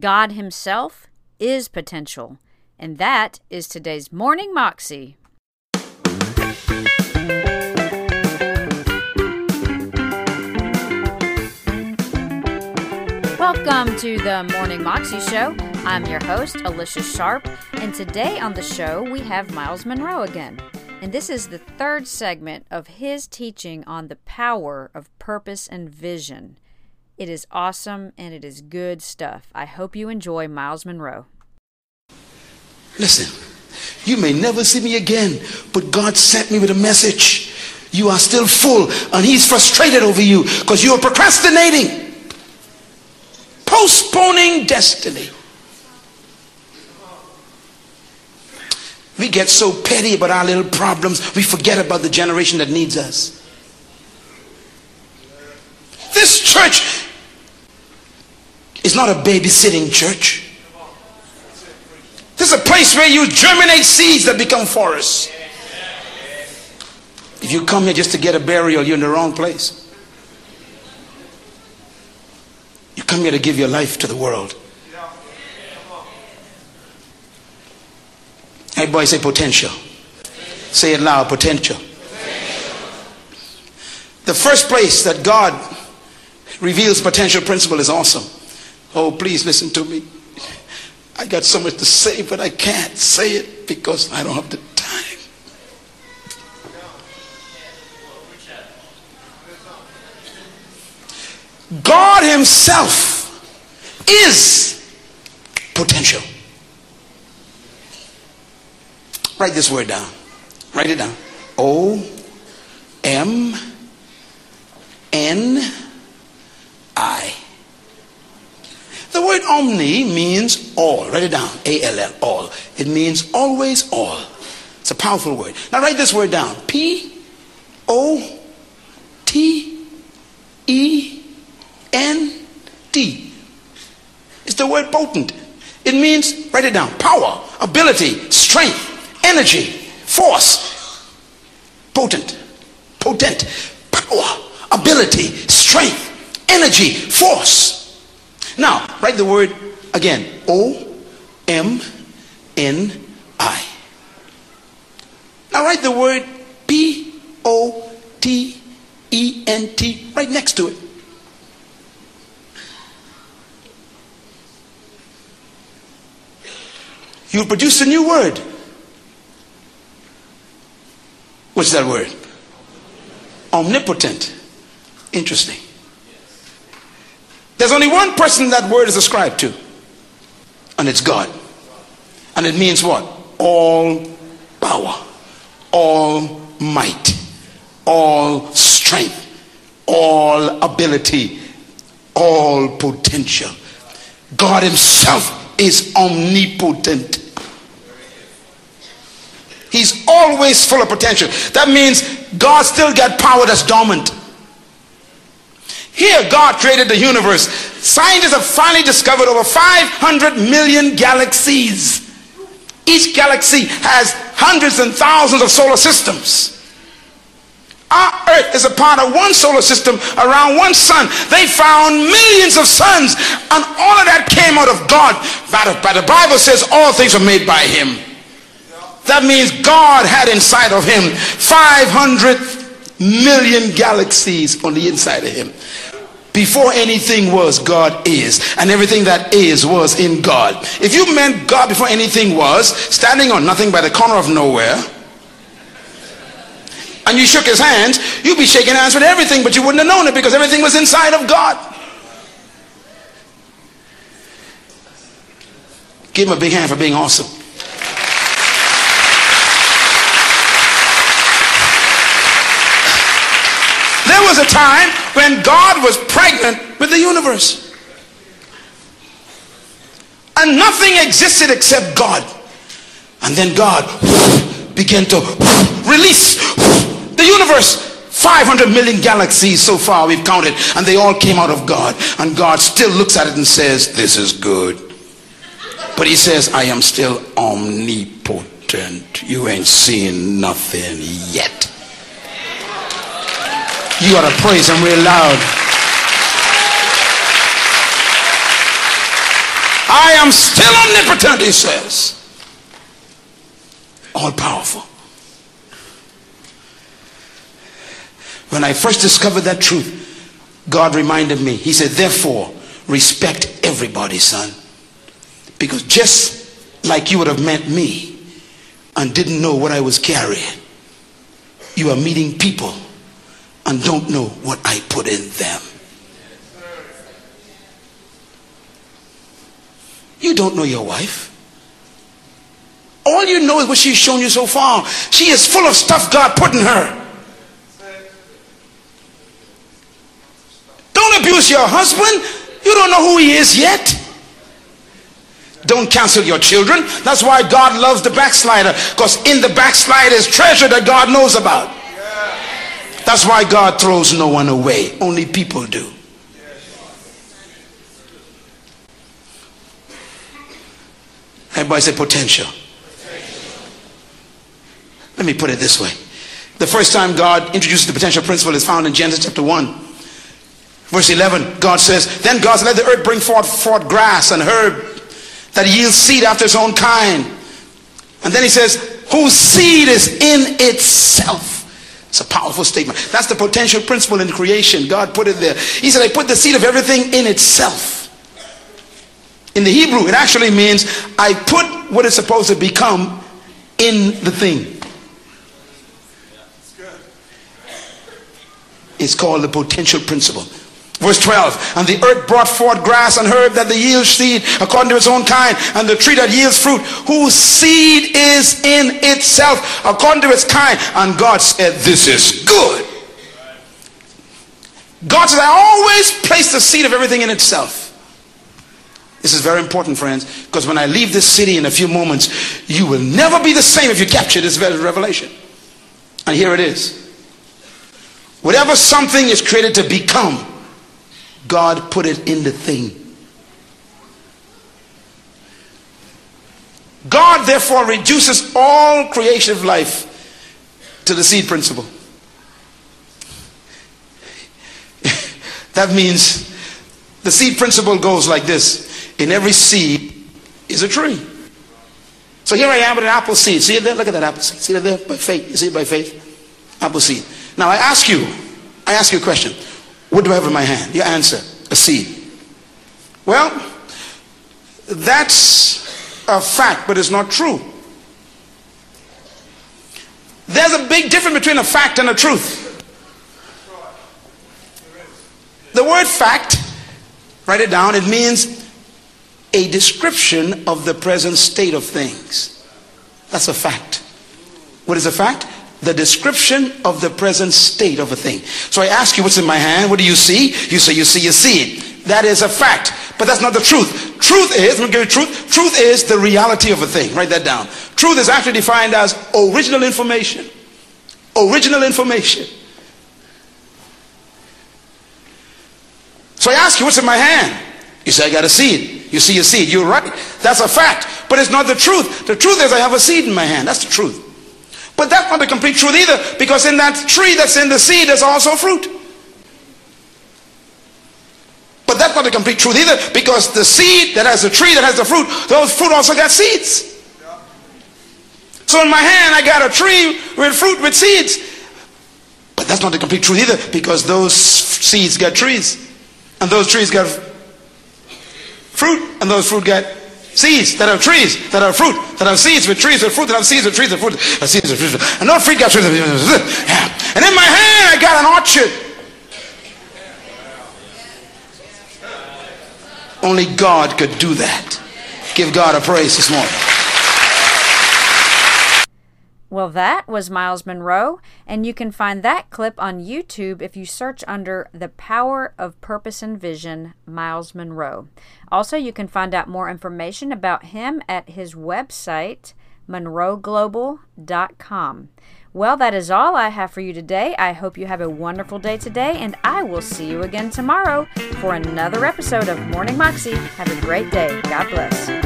God Himself is potential. And that is today's Morning Moxie. Welcome to the Morning Moxie Show. I'm your host, Alicia Sharp, and today on the show we have Myles Munroe again. And this is the third segment of his teaching on the power of purpose and vision. It is awesome and it is good stuff. I hope you enjoy Myles Munroe. Listen, you may never see me again, but God sent me with a message. You are still full, and He's frustrated over you because you are procrastinating postponing destiny. We get so petty about our little problems, we forget about the generation that needs us. This church is not a babysitting church. This is a place where you germinate seeds that become forests. If you come here just to get a burial, you're in the wrong place. You come here to give your life to the world. Everybody say potential. Say it loud potential. The first place that God reveals potential principle is awesome. Oh, please listen to me. I got so much to say, but I can't say it because I don't have the time. God Himself is potential. Write this word down. Write it down. O M N I. The word omni means all. Write it down. A L L, all. It means always all. It's a powerful word. Now write this word down. P-O-T-E-N-T. It's the word potent. It means, write it down, power, ability, strength, energy, force. Potent. Potent. Power, ability, strength, energy, force. Now, write the word again. O M N I. Now write the word P O T E N T right next to it. you produce a new word. What's that word? Omnipotent. Interesting. There's only one person that word is ascribed to, and it's God. And it means what? All power, all might, all strength, all ability, all potential. God Himself is omnipotent. He's always full of potential. That means God still got power that's dormant. Here, God created the universe. Scientists have finally discovered over 500 million galaxies. Each galaxy has hundreds and thousands of solar systems. Our earth is a part of one solar system around one sun. They found millions of suns, and all of that came out of God. But the Bible says all things are made by Him. That means God had inside of Him 500 million galaxies on the inside of Him. Before anything was, God is. And everything that is was in God. If you meant God before anything was, standing on nothing by the corner of nowhere, and you shook his hands, you'd be shaking hands with everything, but you wouldn't have known it because everything was inside of God. Give him a big hand for being awesome. Was a time when God was pregnant with the universe. And nothing existed except God. And then God began to release the universe, 500 million galaxies so far we've counted, and they all came out of God. And God still looks at it and says, This is good. But he says, I am still omnipotent. You ain't seen nothing yet. You ought to praise him real loud. I am still omnipotent, he says. All powerful. When I first discovered that truth, God reminded me. He said, therefore, respect everybody, son. Because just like you would have met me and didn't know what I was carrying, you are meeting people and don't know what I put in them. You don't know your wife. All you know is what she's shown you so far. She is full of stuff God put in her. Don't abuse your husband. You don't know who he is yet. Don't cancel your children. That's why God loves the backslider. Because in the backslider is treasure that God knows about. That's why God throws no one away. Only people do. Everybody say potential. Let me put it this way. The first time God introduces the potential principle is found in Genesis chapter 1. Verse 11, God says, Then God said, Let the earth bring forth, forth grass and herb that yields seed after its own kind. And then he says, Whose seed is in itself. It's a powerful statement. That's the potential principle in creation. God put it there. He said, I put the seed of everything in itself. In the Hebrew, it actually means I put what is supposed to become in the thing. It's called the potential principle. Verse 12, and the earth brought forth grass and herb that the yield seed according to its own kind, and the tree that yields fruit, whose seed is in itself according to its kind. And God said, This is good. God says, I always place the seed of everything in itself. This is very important, friends, because when I leave this city in a few moments, you will never be the same if you capture this revelation. And here it is. Whatever something is created to become, God put it in the thing. God therefore reduces all creative life to the seed principle. that means the seed principle goes like this in every seed is a tree. So here I am with an apple seed. See it there? Look at that apple seed. See it there? By faith. You see it by faith? Apple seed. Now I ask you, I ask you a question. What do I have in my hand? Your answer, a seed. Well, that's a fact, but it's not true. There's a big difference between a fact and a truth. The word fact, write it down, it means a description of the present state of things. That's a fact. What is a fact? The description of the present state of a thing. So I ask you, what's in my hand? What do you see? You say you see you see it. That is a fact, but that's not the truth. Truth is, let me give you truth. Truth is the reality of a thing. Write that down. Truth is actually defined as original information. Original information. So I ask you, what's in my hand? You say, I got a seed. You see a seed. You're right. That's a fact. But it's not the truth. The truth is I have a seed in my hand. That's the truth. But that's not the complete truth either, because in that tree that's in the seed, there's also fruit. But that's not the complete truth either, because the seed that has the tree that has the fruit, those fruit also got seeds. So in my hand, I got a tree with fruit with seeds. But that's not the complete truth either, because those seeds got trees. And those trees got fruit, and those fruit got Seeds that have trees, that have fruit, that have seeds with trees with fruit, that have seeds with trees with fruit, that have seeds with trees. And no fruit got trees. with Yeah. And in my hand, I got an orchard. Only God could do that. Give God a praise this morning. Well, that was Myles Munroe, and you can find that clip on YouTube if you search under The Power of Purpose and Vision, Myles Munroe. Also, you can find out more information about him at his website, munroeglobal.com. Well, that is all I have for you today. I hope you have a wonderful day today, and I will see you again tomorrow for another episode of Morning Moxie. Have a great day. God bless.